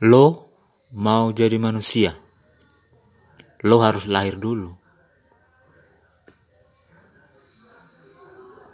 lo mau jadi manusia, lo harus lahir dulu.